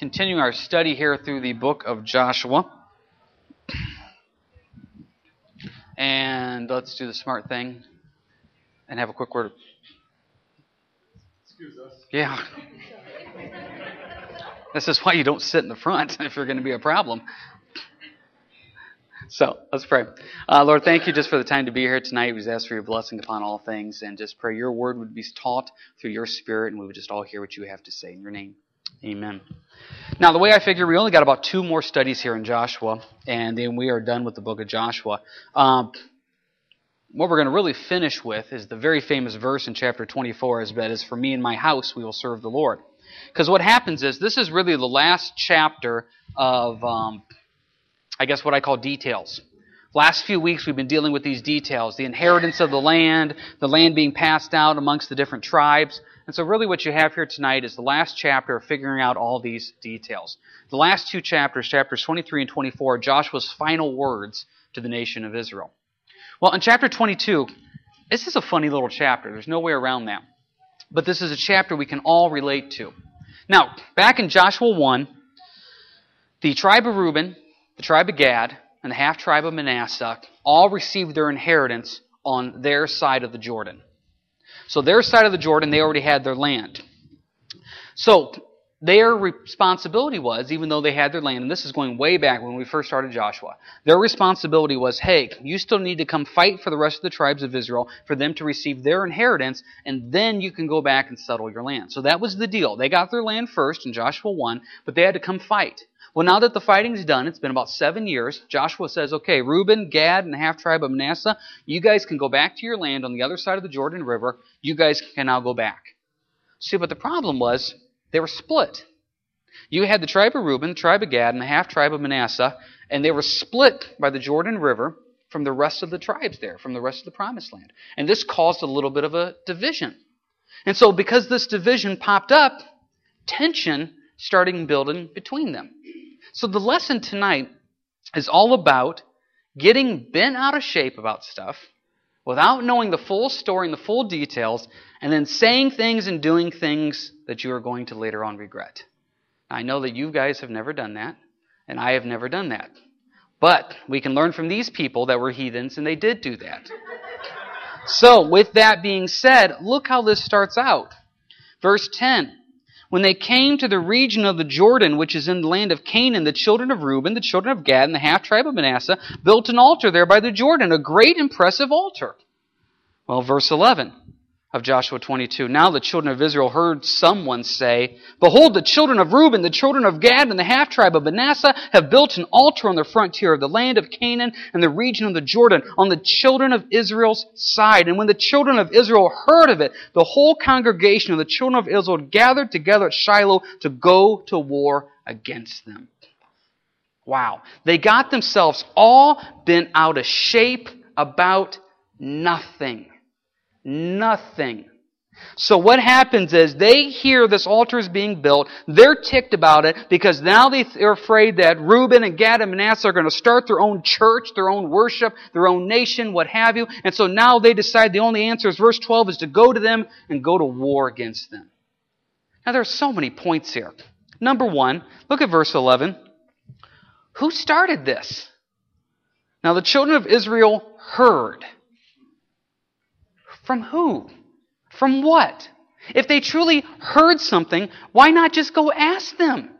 continuing our study here through the book of Joshua. And let's do the smart thing and have a quick word. Excuse us. Yeah. This is why you don't sit in the front if you're going to be a problem. So let's pray. Uh, Lord, thank you just for the time to be here tonight. We just ask for your blessing upon all things and just pray your word would be taught through your spirit and we would just all hear what you have to say in your name. Amen. Now, the way I figure, we only got about two more studies here in Joshua, and then we are done with the book of Joshua. Um, what we're going to really finish with is the very famous verse in chapter 24, as that is, for me and my house we will serve the Lord. Because what happens is, this is really the last chapter of, um, I guess, what I call details. Last few weeks we've been dealing with these details the inheritance of the land, the land being passed out amongst the different tribes. And so, really, what you have here tonight is the last chapter of figuring out all these details. The last two chapters, chapters 23 and 24, are Joshua's final words to the nation of Israel. Well, in chapter 22, this is a funny little chapter. There's no way around that. But this is a chapter we can all relate to. Now, back in Joshua 1, the tribe of Reuben, the tribe of Gad, and the half tribe of Manasseh all received their inheritance on their side of the Jordan. So their side of the Jordan, they already had their land. So their responsibility was, even though they had their land, and this is going way back when we first started Joshua, their responsibility was, hey, you still need to come fight for the rest of the tribes of Israel for them to receive their inheritance, and then you can go back and settle your land. So that was the deal. They got their land first in Joshua 1, but they had to come fight. Well, now that the fighting's done, it's been about seven years, Joshua says, okay, Reuben, Gad, and the half tribe of Manasseh, you guys can go back to your land on the other side of the Jordan River. You guys can now go back. See, but the problem was they were split. You had the tribe of Reuben, the tribe of Gad, and the half tribe of Manasseh, and they were split by the Jordan River from the rest of the tribes there, from the rest of the promised land. And this caused a little bit of a division. And so, because this division popped up, tension started building between them. So, the lesson tonight is all about getting bent out of shape about stuff without knowing the full story and the full details, and then saying things and doing things that you are going to later on regret. I know that you guys have never done that, and I have never done that. But we can learn from these people that were heathens, and they did do that. so, with that being said, look how this starts out. Verse 10 When they came to the region of the Jordan, which is in the land of Canaan, the children of Reuben, the children of Gad, and the half tribe of Manasseh built an altar there by the Jordan, a great, impressive altar. Well, verse 11 of Joshua 22. Now the children of Israel heard someone say, Behold, the children of Reuben, the children of Gad, and the half tribe of Manasseh have built an altar on the frontier of the land of Canaan and the region of the Jordan on the children of Israel's side. And when the children of Israel heard of it, the whole congregation of the children of Israel gathered together at Shiloh to go to war against them. Wow. They got themselves all bent out of shape about nothing. Nothing. So what happens is they hear this altar is being built. They're ticked about it because now they're afraid that Reuben and Gad and Manasseh are going to start their own church, their own worship, their own nation, what have you. And so now they decide the only answer is verse 12 is to go to them and go to war against them. Now there are so many points here. Number one, look at verse 11. Who started this? Now the children of Israel heard. From who? From what? If they truly heard something, why not just go ask them?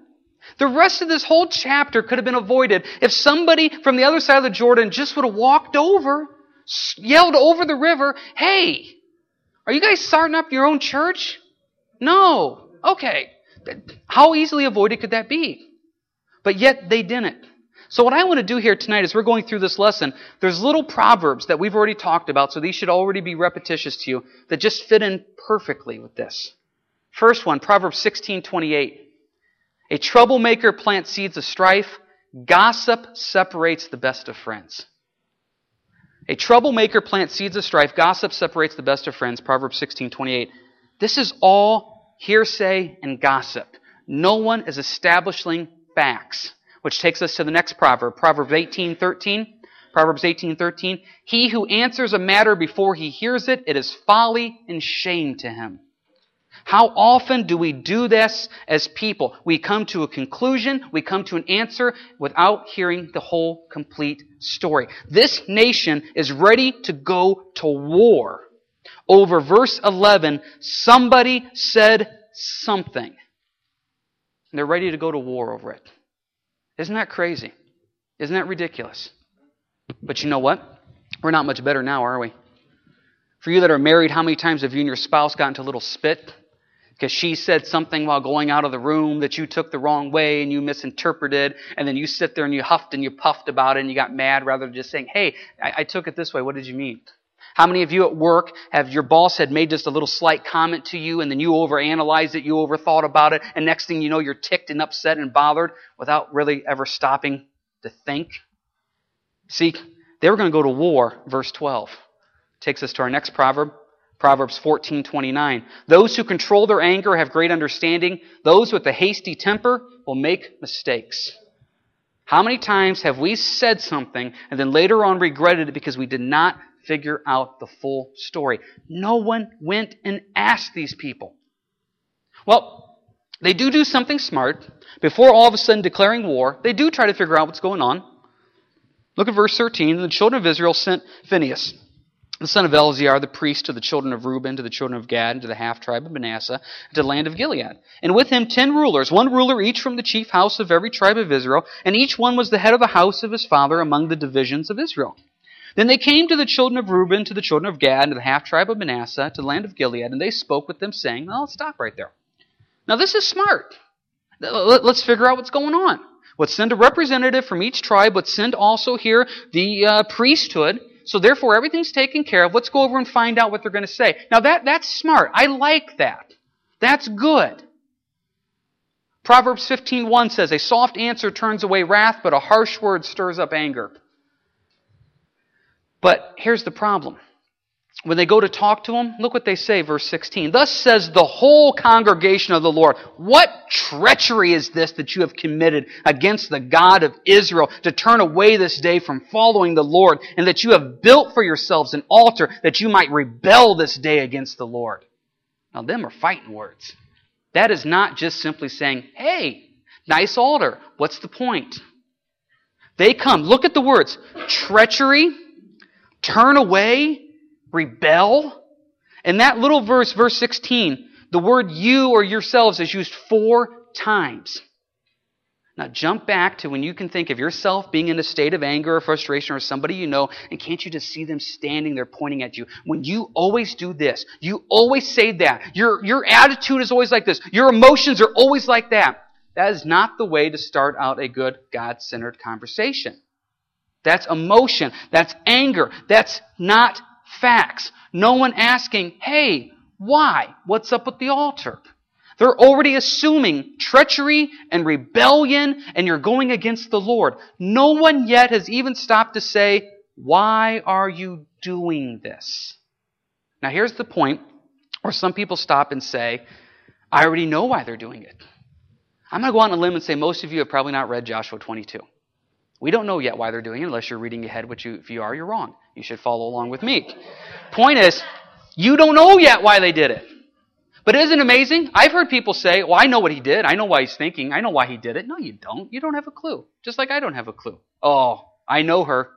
The rest of this whole chapter could have been avoided if somebody from the other side of the Jordan just would have walked over, yelled over the river, Hey, are you guys starting up your own church? No. Okay. How easily avoided could that be? But yet they didn't. So what I want to do here tonight is we're going through this lesson, there's little proverbs that we've already talked about, so these should already be repetitious to you, that just fit in perfectly with this. First one, Proverbs 16:28. A troublemaker plants seeds of strife, gossip separates the best of friends. A troublemaker plants seeds of strife, gossip separates the best of friends, Proverbs 16:28. This is all hearsay and gossip. No one is establishing facts which takes us to the next proverb, Proverbs 18:13. Proverbs 18:13, "He who answers a matter before he hears it, it is folly and shame to him." How often do we do this as people? We come to a conclusion, we come to an answer without hearing the whole complete story. This nation is ready to go to war over verse 11. Somebody said something. And they're ready to go to war over it. Isn't that crazy? Isn't that ridiculous? But you know what? We're not much better now, are we? For you that are married, how many times have you and your spouse gotten into a little spit? Because she said something while going out of the room that you took the wrong way and you misinterpreted, and then you sit there and you huffed and you puffed about it and you got mad rather than just saying, Hey, I, I took it this way. What did you mean? How many of you at work have your boss had made just a little slight comment to you and then you overanalyzed it, you overthought about it, and next thing you know you're ticked and upset and bothered without really ever stopping to think? See, they were going to go to war, verse 12. Takes us to our next proverb, Proverbs 14:29. Those who control their anger have great understanding. Those with a hasty temper will make mistakes. How many times have we said something and then later on regretted it because we did not figure out the full story? No one went and asked these people. Well, they do do something smart. Before all of a sudden declaring war, they do try to figure out what's going on. Look at verse 13. The children of Israel sent Phinehas the son of Eleazar, the priest, to the children of Reuben, to the children of Gad, and to the half tribe of Manasseh, to the land of Gilead. And with him ten rulers, one ruler each from the chief house of every tribe of Israel, and each one was the head of the house of his father among the divisions of Israel. Then they came to the children of Reuben, to the children of Gad, and to the half tribe of Manasseh, to the land of Gilead, and they spoke with them, saying, Well, let's stop right there. Now, this is smart. Let's figure out what's going on. Let's send a representative from each tribe. Let's send also here the uh, priesthood so therefore, everything's taken care of. Let's go over and find out what they're going to say. Now that, that's smart. I like that. That's good. Proverbs 15:1 says, "A soft answer turns away wrath, but a harsh word stirs up anger." But here's the problem. When they go to talk to him, look what they say, verse 16. Thus says the whole congregation of the Lord, What treachery is this that you have committed against the God of Israel to turn away this day from following the Lord, and that you have built for yourselves an altar that you might rebel this day against the Lord? Now, them are fighting words. That is not just simply saying, Hey, nice altar. What's the point? They come. Look at the words treachery, turn away, rebel. In that little verse, verse 16, the word you or yourselves is used four times. Now jump back to when you can think of yourself being in a state of anger or frustration or somebody you know, and can't you just see them standing there pointing at you? When you always do this, you always say that. Your, your attitude is always like this. Your emotions are always like that. That is not the way to start out a good God-centered conversation. That's emotion. That's anger. That's not facts. No one asking, hey, why? What's up with the altar? They're already assuming treachery and rebellion and you're going against the Lord. No one yet has even stopped to say, why are you doing this? Now here's the point where some people stop and say, I already know why they're doing it. I'm going to go on a limb and say most of you have probably not read Joshua 22. We don't know yet why they're doing it unless you're reading ahead, which you, if you are, you're wrong. You should follow along with me. Point is, you don't know yet why they did it. But isn't it amazing? I've heard people say, well, I know what he did. I know why he's thinking. I know why he did it. No, you don't. You don't have a clue. Just like I don't have a clue. Oh, I know her.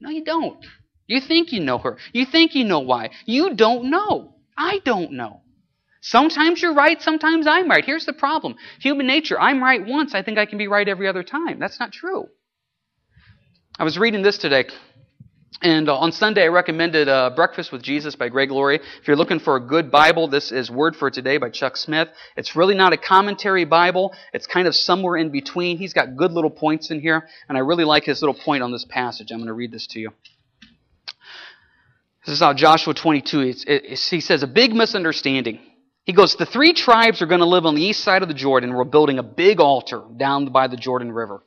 No, you don't. You think you know her. You think you know why. You don't know. I don't know. Sometimes you're right, sometimes I'm right. Here's the problem. Human nature, I'm right once, I think I can be right every other time. That's not true. I was reading this today. And uh, on Sunday, I recommended uh, Breakfast with Jesus by Greg Laurie. If you're looking for a good Bible, this is Word for Today by Chuck Smith. It's really not a commentary Bible. It's kind of somewhere in between. He's got good little points in here, and I really like his little point on this passage. I'm going to read this to you. This is how Joshua 22, it's, it's, he says, a big misunderstanding. He goes, the three tribes are going to live on the east side of the Jordan. We're building a big altar down by the Jordan River.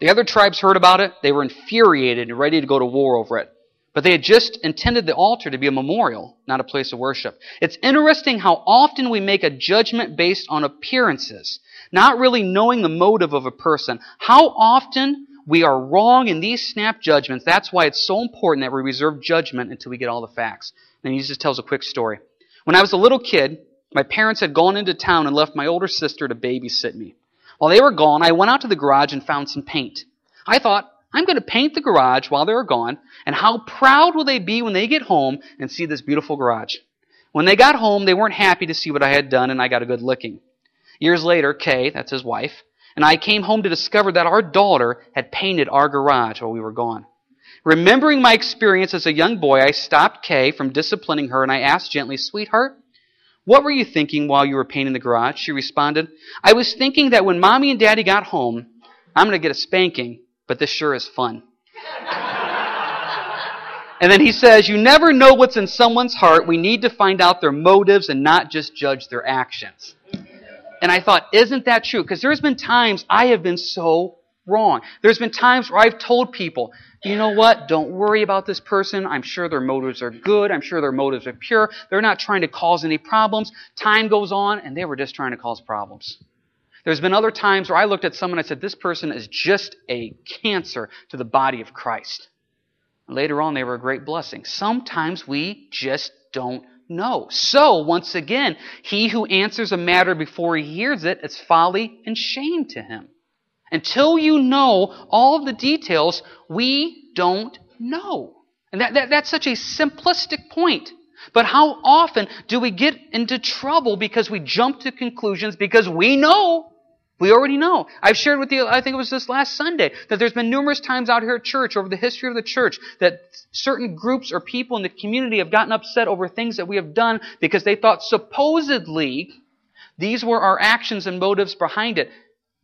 The other tribes heard about it. They were infuriated and ready to go to war over it. But they had just intended the altar to be a memorial, not a place of worship. It's interesting how often we make a judgment based on appearances, not really knowing the motive of a person. How often we are wrong in these snap judgments. That's why it's so important that we reserve judgment until we get all the facts. And he just tells a quick story. When I was a little kid, My parents had gone into town and left my older sister to babysit me. While they were gone, I went out to the garage and found some paint. I thought, I'm going to paint the garage while they are gone, and how proud will they be when they get home and see this beautiful garage? When they got home, they weren't happy to see what I had done, and I got a good licking. Years later, Kay, that's his wife, and I came home to discover that our daughter had painted our garage while we were gone. Remembering my experience as a young boy, I stopped Kay from disciplining her and I asked gently, Sweetheart, what were you thinking while you were painting the garage? She responded, I was thinking that when mommy and daddy got home, I'm going to get a spanking, but this sure is fun. and then he says, You never know what's in someone's heart. We need to find out their motives and not just judge their actions. And I thought, isn't that true? Because there's been times I have been so wrong. There's been times where I've told people, you know what? Don't worry about this person. I'm sure their motives are good. I'm sure their motives are pure. They're not trying to cause any problems. Time goes on, and they were just trying to cause problems. There's been other times where I looked at someone and I said, this person is just a cancer to the body of Christ. Later on, they were a great blessing. Sometimes we just don't know. So, once again, he who answers a matter before he hears it is folly and shame to him. Until you know all of the details, we don't know. And that, that, that's such a simplistic point. But how often do we get into trouble because we jump to conclusions because we know we already know. I've shared with you, I think it was this last Sunday, that there's been numerous times out here at church, over the history of the church, that certain groups or people in the community have gotten upset over things that we have done because they thought supposedly these were our actions and motives behind it.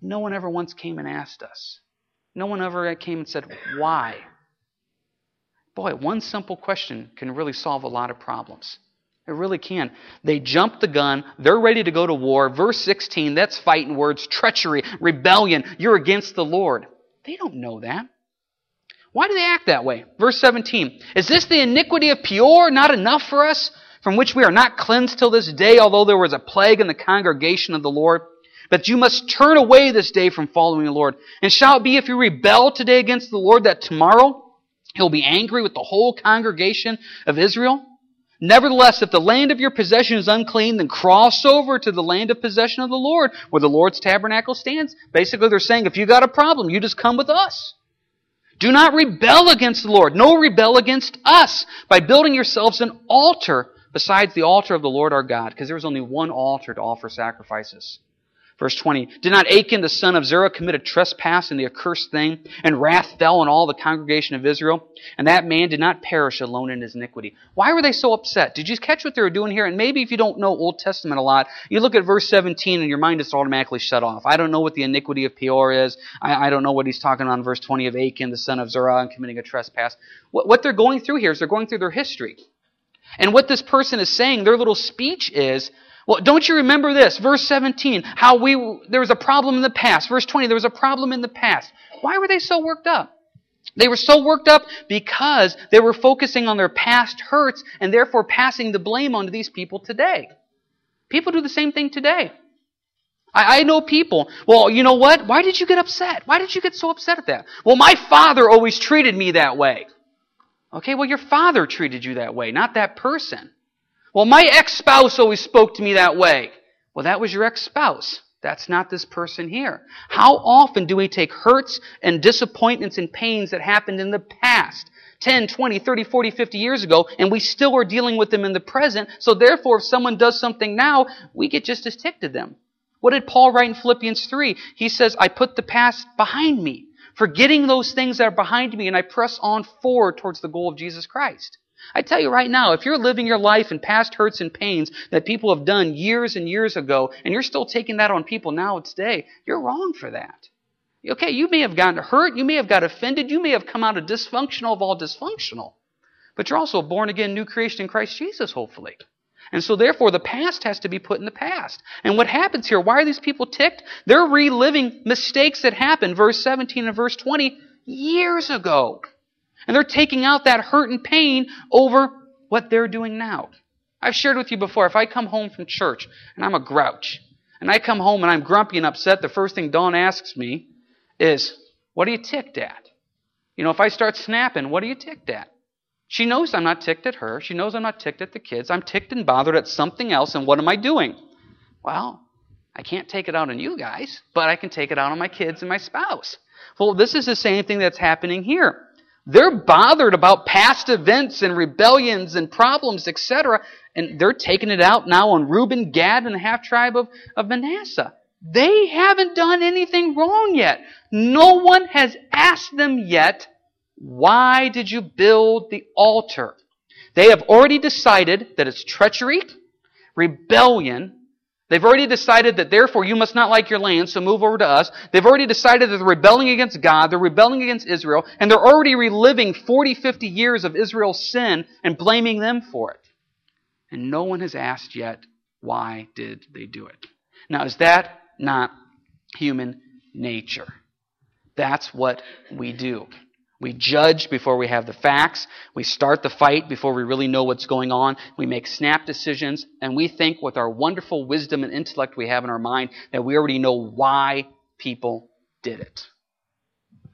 No one ever once came and asked us. No one ever came and said, why? Boy, one simple question can really solve a lot of problems. It really can. They jump the gun. They're ready to go to war. Verse 16, that's fighting words, treachery, rebellion. You're against the Lord. They don't know that. Why do they act that way? Verse 17, is this the iniquity of Peor not enough for us, from which we are not cleansed till this day, although there was a plague in the congregation of the Lord? But you must turn away this day from following the Lord. And shall it be if you rebel today against the Lord that tomorrow he'll be angry with the whole congregation of Israel? Nevertheless, if the land of your possession is unclean, then cross over to the land of possession of the Lord, where the Lord's tabernacle stands. Basically, they're saying, if you got a problem, you just come with us. Do not rebel against the Lord. No, rebel against us by building yourselves an altar besides the altar of the Lord our God, because there was only one altar to offer sacrifices. Verse 20, Did not Achan the son of Zerah commit a trespass in the accursed thing, and wrath fell on all the congregation of Israel? And that man did not perish alone in his iniquity. Why were they so upset? Did you catch what they were doing here? And maybe if you don't know Old Testament a lot, you look at verse 17 and your mind is automatically shut off. I don't know what the iniquity of Peor is. I, I don't know what he's talking about in verse 20 of Achan the son of Zerah and committing a trespass. What, what they're going through here is they're going through their history. And what this person is saying, their little speech is, well, don't you remember this? Verse 17, how we, there was a problem in the past. Verse 20, there was a problem in the past. Why were they so worked up? They were so worked up because they were focusing on their past hurts and therefore passing the blame onto these people today. People do the same thing today. I, I know people, well, you know what? Why did you get upset? Why did you get so upset at that? Well, my father always treated me that way. Okay, well, your father treated you that way, not that person. Well, my ex-spouse always spoke to me that way. Well, that was your ex-spouse. That's not this person here. How often do we take hurts and disappointments and pains that happened in the past, 10, 20, 30, 40, 50 years ago, and we still are dealing with them in the present, so therefore if someone does something now, we get just as ticked at them. What did Paul write in Philippians 3? He says, I put the past behind me, forgetting those things that are behind me, and I press on forward towards the goal of Jesus Christ. I tell you right now, if you're living your life in past hurts and pains that people have done years and years ago, and you're still taking that on people now today, you're wrong for that. Okay, you may have gotten hurt, you may have got offended, you may have come out of dysfunctional of all dysfunctional. But you're also a born again new creation in Christ Jesus, hopefully. And so therefore the past has to be put in the past. And what happens here, why are these people ticked? They're reliving mistakes that happened, verse 17 and verse 20, years ago. And they're taking out that hurt and pain over what they're doing now. I've shared with you before, if I come home from church and I'm a grouch, and I come home and I'm grumpy and upset, the first thing Dawn asks me is, What are you ticked at? You know, if I start snapping, what are you ticked at? She knows I'm not ticked at her. She knows I'm not ticked at the kids. I'm ticked and bothered at something else, and what am I doing? Well, I can't take it out on you guys, but I can take it out on my kids and my spouse. Well, this is the same thing that's happening here. They're bothered about past events and rebellions and problems, etc., and they're taking it out now on Reuben, Gad, and the half tribe of, of Manasseh. They haven't done anything wrong yet. No one has asked them yet, why did you build the altar? They have already decided that it's treachery, rebellion, They've already decided that therefore you must not like your land, so move over to us. They've already decided that they're rebelling against God, they're rebelling against Israel, and they're already reliving 40, 50 years of Israel's sin and blaming them for it. And no one has asked yet, why did they do it? Now, is that not human nature? That's what we do. We judge before we have the facts. We start the fight before we really know what's going on. We make snap decisions, and we think with our wonderful wisdom and intellect we have in our mind that we already know why people did it.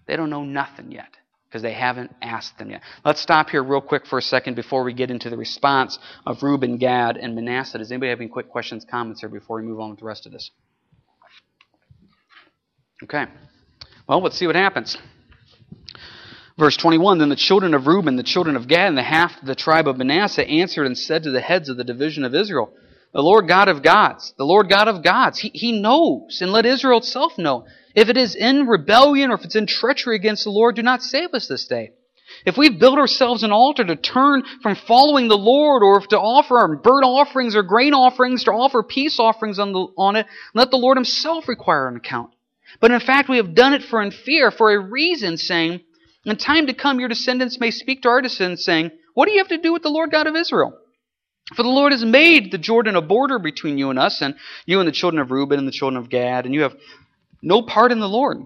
They don't know nothing yet because they haven't asked them yet. Let's stop here real quick for a second before we get into the response of Reuben, Gad, and Manasseh. Does anybody have any quick questions, comments here before we move on with the rest of this? Okay. Well, let's see what happens. Verse 21 Then the children of Reuben, the children of Gad, and the half of the tribe of Manasseh answered and said to the heads of the division of Israel, The Lord God of gods, the Lord God of gods, He, he knows, and let Israel itself know. If it is in rebellion or if it's in treachery against the Lord, do not save us this day. If we build ourselves an altar to turn from following the Lord, or if to offer our burnt offerings or grain offerings, to offer peace offerings on, the, on it, let the Lord Himself require an account. But in fact, we have done it for in fear, for a reason, saying, in time to come, your descendants may speak to our descendants, saying, What do you have to do with the Lord God of Israel? For the Lord has made the Jordan a border between you and us, and you and the children of Reuben and the children of Gad, and you have no part in the Lord.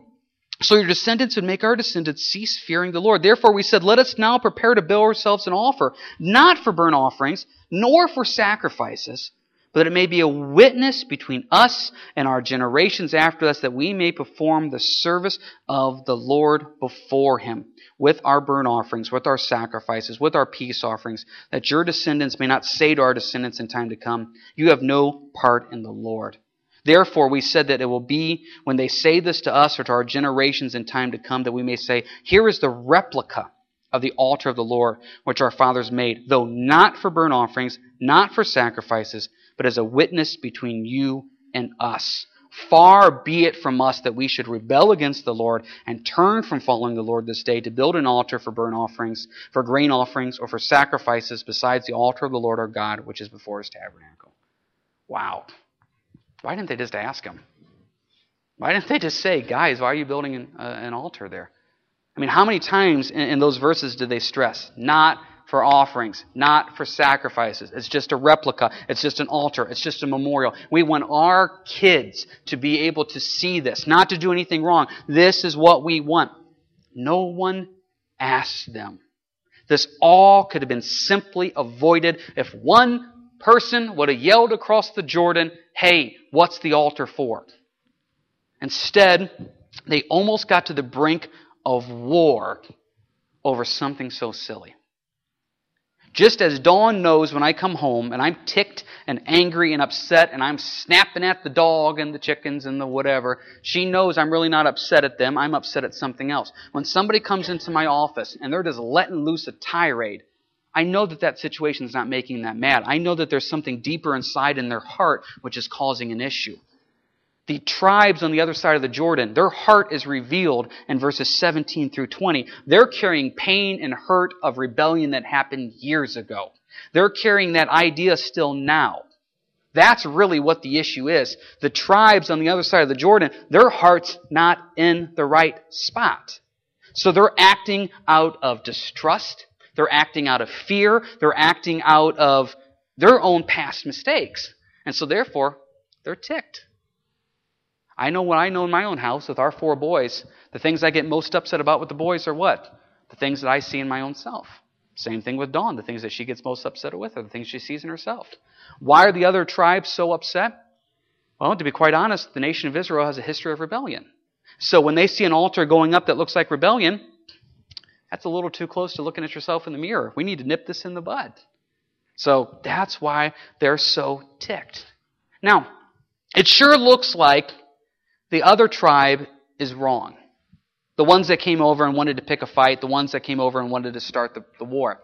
So your descendants would make our descendants cease fearing the Lord. Therefore we said, Let us now prepare to build ourselves an altar, not for burnt offerings, nor for sacrifices, but that it may be a witness between us and our generations after us, that we may perform the service of the Lord before him, with our burnt offerings, with our sacrifices, with our peace offerings, that your descendants may not say to our descendants in time to come, You have no part in the Lord. Therefore, we said that it will be when they say this to us or to our generations in time to come that we may say, Here is the replica of the altar of the Lord, which our fathers made, though not for burnt offerings, not for sacrifices, but as a witness between you and us. Far be it from us that we should rebel against the Lord and turn from following the Lord this day to build an altar for burnt offerings, for grain offerings, or for sacrifices besides the altar of the Lord our God, which is before his tabernacle. Wow. Why didn't they just ask him? Why didn't they just say, guys, why are you building an, uh, an altar there? I mean, how many times in, in those verses did they stress? Not for offerings, not for sacrifices. It's just a replica. It's just an altar. It's just a memorial. We want our kids to be able to see this, not to do anything wrong. This is what we want. No one asked them. This all could have been simply avoided if one person would have yelled across the Jordan, Hey, what's the altar for? Instead, they almost got to the brink of war over something so silly. Just as Dawn knows when I come home and I'm ticked and angry and upset and I'm snapping at the dog and the chickens and the whatever, she knows I'm really not upset at them. I'm upset at something else. When somebody comes into my office and they're just letting loose a tirade, I know that that situation is not making them mad. I know that there's something deeper inside in their heart which is causing an issue the tribes on the other side of the Jordan, their heart is revealed in verses 17 through 20. They're carrying pain and hurt of rebellion that happened years ago. They're carrying that idea still now. That's really what the issue is. The tribes on the other side of the Jordan, their heart's not in the right spot. So they're acting out of distrust. They're acting out of fear. They're acting out of their own past mistakes. And so therefore, they're ticked. I know what I know in my own house with our four boys, the things I get most upset about with the boys are what? The things that I see in my own self. Same thing with Dawn. The things that she gets most upset with are the things she sees in herself. Why are the other tribes so upset? Well, to be quite honest, the nation of Israel has a history of rebellion. So when they see an altar going up that looks like rebellion, that's a little too close to looking at yourself in the mirror. We need to nip this in the bud. So that's why they're so ticked. Now, it sure looks like the other tribe is wrong. The ones that came over and wanted to pick a fight, the ones that came over and wanted to start the, the war.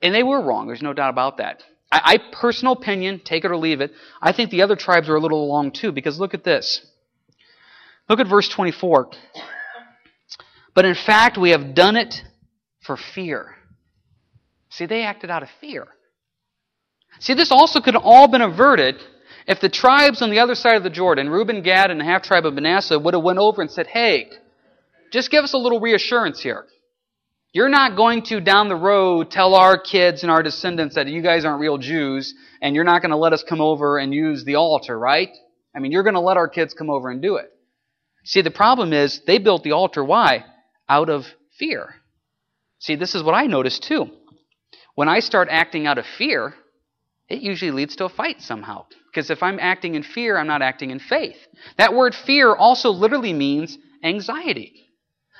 And they were wrong, there's no doubt about that. I, I, personal opinion, take it or leave it, I think the other tribes are a little along too, because look at this. Look at verse 24. But in fact, we have done it for fear. See, they acted out of fear. See, this also could have all been averted if the tribes on the other side of the Jordan, Reuben, Gad, and the half tribe of Manasseh, would have went over and said, Hey, just give us a little reassurance here. You're not going to down the road tell our kids and our descendants that you guys aren't real Jews, and you're not going to let us come over and use the altar, right? I mean, you're going to let our kids come over and do it. See, the problem is they built the altar. Why? Out of fear. See, this is what I noticed too. When I start acting out of fear, it usually leads to a fight somehow. Because if I'm acting in fear, I'm not acting in faith. That word fear also literally means anxiety.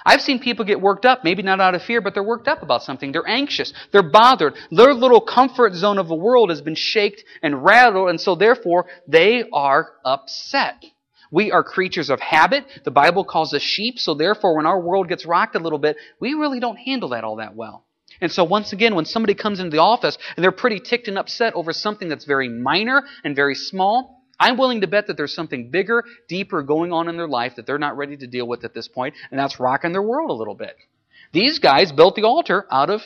I've seen people get worked up, maybe not out of fear, but they're worked up about something. They're anxious. They're bothered. Their little comfort zone of the world has been shaken and rattled, and so therefore they are upset. We are creatures of habit. The Bible calls us sheep, so therefore when our world gets rocked a little bit, we really don't handle that all that well. And so once again, when somebody comes into the office and they're pretty ticked and upset over something that's very minor and very small, I'm willing to bet that there's something bigger, deeper going on in their life that they're not ready to deal with at this point, and that's rocking their world a little bit. These guys built the altar out of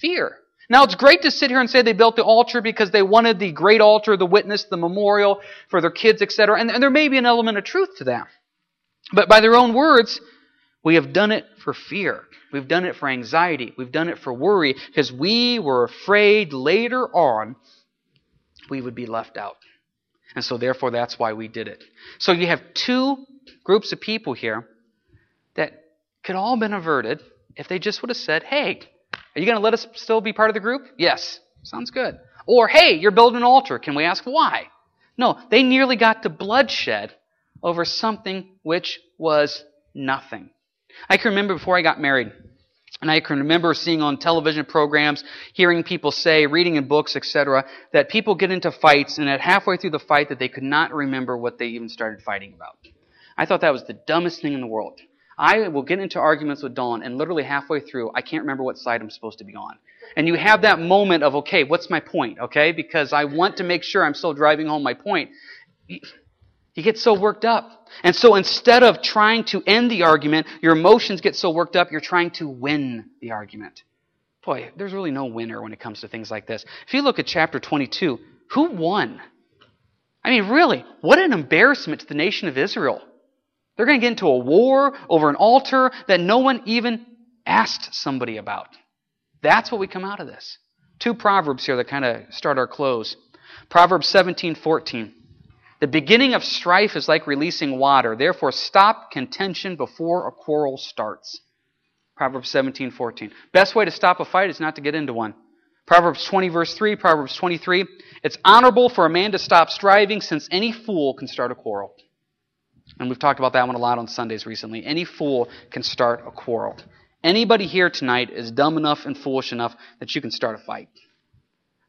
fear. Now, it's great to sit here and say they built the altar because they wanted the great altar, the witness, the memorial for their kids, etc. And, and there may be an element of truth to that. But by their own words, we have done it for fear. We've done it for anxiety. We've done it for worry because we were afraid later on we would be left out. And so, therefore, that's why we did it. So, you have two groups of people here that could all have been averted if they just would have said, hey, are you going to let us still be part of the group? Yes. Sounds good. Or, hey, you're building an altar. Can we ask why? No, they nearly got to bloodshed over something which was nothing. I can remember before I got married, and I can remember seeing on television programs, hearing people say, reading in books, etc., that people get into fights, and at halfway through the fight, that they could not remember what they even started fighting about. I thought that was the dumbest thing in the world. I will get into arguments with Dawn, and literally halfway through, I can't remember what side I'm supposed to be on. And you have that moment of, okay, what's my point? Okay, because I want to make sure I'm still driving home my point. You get so worked up. And so instead of trying to end the argument, your emotions get so worked up, you're trying to win the argument. Boy, there's really no winner when it comes to things like this. If you look at chapter 22, who won? I mean, really, what an embarrassment to the nation of Israel. They're going to get into a war over an altar that no one even asked somebody about. That's what we come out of this. Two proverbs here that kind of start our close. Proverbs 17:14. The beginning of strife is like releasing water. Therefore, stop contention before a quarrel starts. Proverbs 17:14. Best way to stop a fight is not to get into one. Proverbs 20 verse 3, Proverbs 23. It's honorable for a man to stop striving since any fool can start a quarrel. And we've talked about that one a lot on Sundays recently. Any fool can start a quarrel. Anybody here tonight is dumb enough and foolish enough that you can start a fight.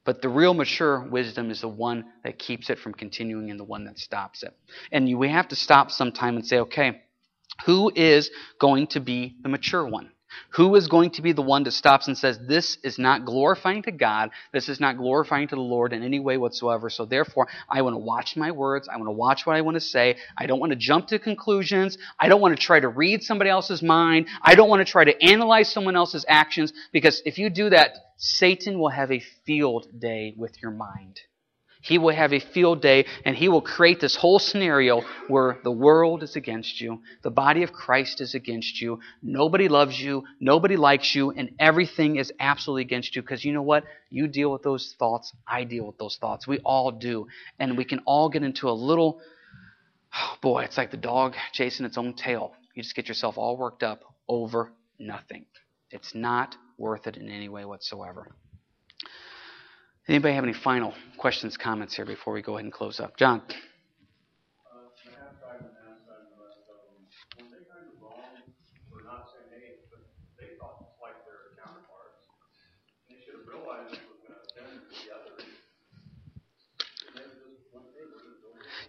But the real mature wisdom is the one that keeps it from continuing and the one that stops it. And we have to stop sometime and say, okay, who is going to be the mature one? Who is going to be the one that stops and says, This is not glorifying to God. This is not glorifying to the Lord in any way whatsoever. So therefore, I want to watch my words. I want to watch what I want to say. I don't want to jump to conclusions. I don't want to try to read somebody else's mind. I don't want to try to analyze someone else's actions because if you do that, Satan will have a field day with your mind. He will have a field day and he will create this whole scenario where the world is against you, the body of Christ is against you, nobody loves you, nobody likes you, and everything is absolutely against you because you know what? You deal with those thoughts, I deal with those thoughts. We all do. And we can all get into a little, oh boy, it's like the dog chasing its own tail. You just get yourself all worked up over nothing. It's not worth it in any way whatsoever. Anybody have any final questions, comments here before we go ahead and close up? John.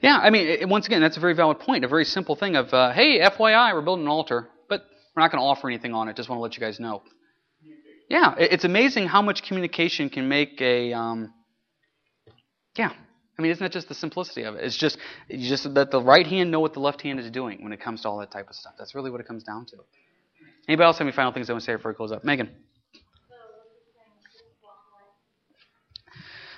Yeah, I mean, it, once again, that's a very valid point. A very simple thing of, uh, hey, FYI, we're building an altar, but we're not going to offer anything on it. Just want to let you guys know. Yeah, it's amazing how much communication can make a. Um, yeah, I mean, isn't that just the simplicity of it? It's just you just let the right hand know what the left hand is doing when it comes to all that type of stuff. That's really what it comes down to. Anybody else have any final things they want to say before we close up? Megan.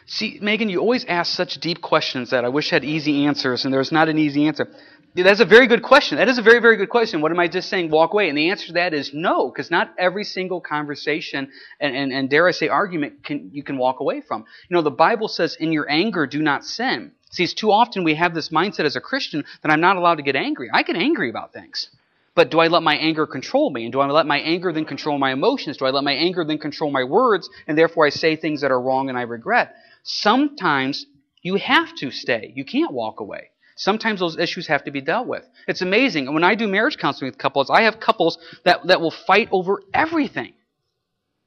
See, Megan, you always ask such deep questions that I wish had easy answers, and there's not an easy answer. That's a very good question. That is a very, very good question. What am I just saying? Walk away. And the answer to that is no, because not every single conversation and, and, and dare I say argument can, you can walk away from. You know, the Bible says, in your anger, do not sin. See, it's too often we have this mindset as a Christian that I'm not allowed to get angry. I get angry about things. But do I let my anger control me? And do I let my anger then control my emotions? Do I let my anger then control my words? And therefore I say things that are wrong and I regret. Sometimes you have to stay. You can't walk away. Sometimes those issues have to be dealt with. It's amazing. When I do marriage counseling with couples, I have couples that, that will fight over everything.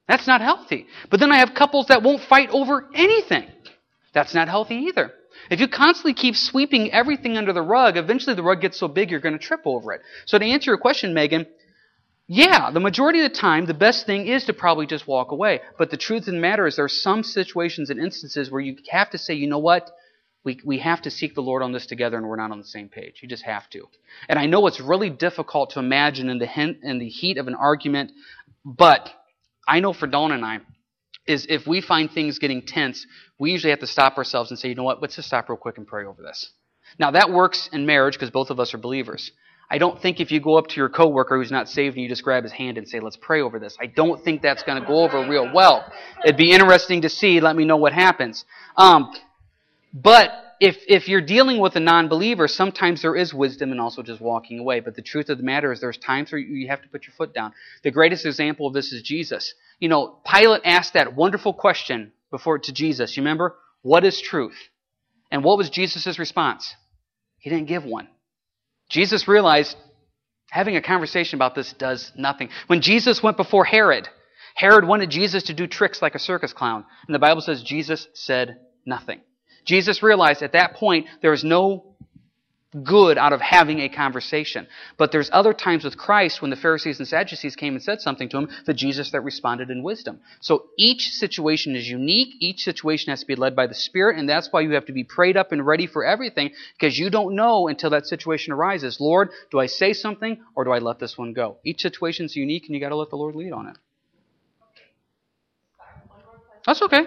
That's not healthy. But then I have couples that won't fight over anything. That's not healthy either. If you constantly keep sweeping everything under the rug, eventually the rug gets so big you're going to trip over it. So to answer your question, Megan, yeah, the majority of the time, the best thing is to probably just walk away. But the truth of the matter is, there are some situations and instances where you have to say, you know what? We, we have to seek the Lord on this together, and we're not on the same page. You just have to. And I know it's really difficult to imagine in the, in the heat of an argument, but I know for Dawn and I, is if we find things getting tense, we usually have to stop ourselves and say, you know what, let's just stop real quick and pray over this. Now, that works in marriage because both of us are believers. I don't think if you go up to your coworker who's not saved and you just grab his hand and say, let's pray over this, I don't think that's going to go over real well. It'd be interesting to see. Let me know what happens. Um, but if, if you're dealing with a non-believer, sometimes there is wisdom in also just walking away. But the truth of the matter is there's times where you have to put your foot down. The greatest example of this is Jesus. You know, Pilate asked that wonderful question before to Jesus. You remember? What is truth? And what was Jesus' response? He didn't give one. Jesus realized having a conversation about this does nothing. When Jesus went before Herod, Herod wanted Jesus to do tricks like a circus clown. And the Bible says Jesus said nothing. Jesus realized at that point there was no good out of having a conversation. But there's other times with Christ when the Pharisees and Sadducees came and said something to him, the Jesus that responded in wisdom. So each situation is unique. Each situation has to be led by the Spirit, and that's why you have to be prayed up and ready for everything, because you don't know until that situation arises. Lord, do I say something or do I let this one go? Each situation is unique, and you got to let the Lord lead on it. That's okay.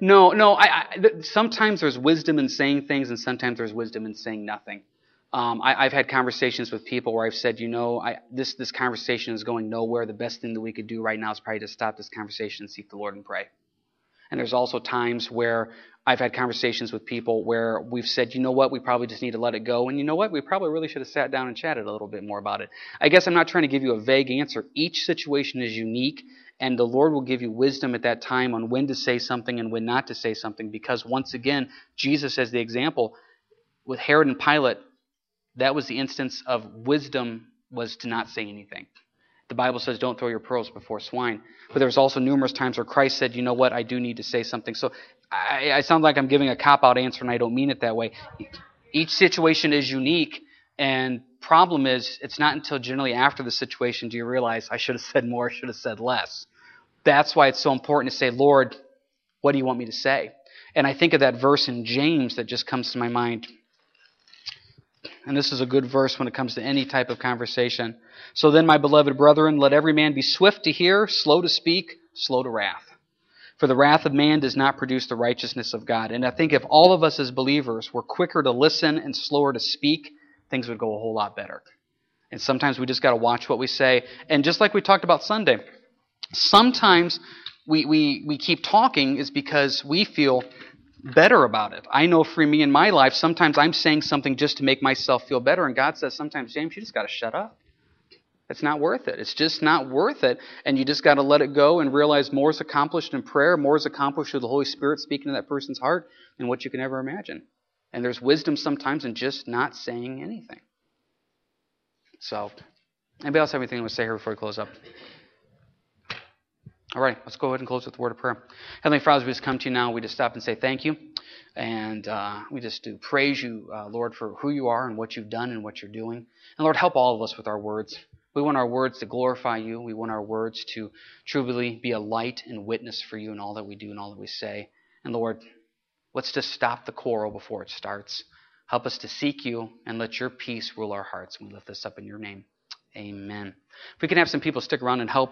No, no. I, I, sometimes there's wisdom in saying things, and sometimes there's wisdom in saying nothing. Um, I, have had conversations with people where I've said, you know, I, this this conversation is going nowhere. The best thing that we could do right now is probably to stop this conversation and seek the Lord and pray. And there's also times where I've had conversations with people where we've said, you know what, we probably just need to let it go. And you know what, we probably really should have sat down and chatted a little bit more about it. I guess I'm not trying to give you a vague answer. Each situation is unique, and the Lord will give you wisdom at that time on when to say something and when not to say something. Because once again, Jesus, as the example, with Herod and Pilate, that was the instance of wisdom was to not say anything. The Bible says, don't throw your pearls before swine. But there's also numerous times where Christ said, you know what, I do need to say something. So I, I sound like I'm giving a cop out answer, and I don't mean it that way. Each situation is unique, and problem is, it's not until generally after the situation do you realize I should have said more, I should have said less. That's why it's so important to say, Lord, what do you want me to say? And I think of that verse in James that just comes to my mind. And this is a good verse when it comes to any type of conversation. So then, my beloved brethren, let every man be swift to hear, slow to speak, slow to wrath. For the wrath of man does not produce the righteousness of God. And I think if all of us as believers were quicker to listen and slower to speak, things would go a whole lot better. And sometimes we just got to watch what we say. And just like we talked about Sunday, sometimes we, we, we keep talking is because we feel better about it. I know for me in my life, sometimes I'm saying something just to make myself feel better, and God says sometimes, James, you just got to shut up. It's not worth it. It's just not worth it. And you just got to let it go and realize more is accomplished in prayer, more is accomplished with the Holy Spirit speaking to that person's heart than what you can ever imagine. And there's wisdom sometimes in just not saying anything. So, anybody else have anything to say here before we close up? All right, let's go ahead and close with the word of prayer. Heavenly Father, we just come to you now. We just stop and say thank you. And uh, we just do praise you, uh, Lord, for who you are and what you've done and what you're doing. And Lord, help all of us with our words. We want our words to glorify you. We want our words to truly be a light and witness for you in all that we do and all that we say. And Lord, let's just stop the quarrel before it starts. Help us to seek you and let your peace rule our hearts. We lift this up in your name. Amen. If we can have some people stick around and help.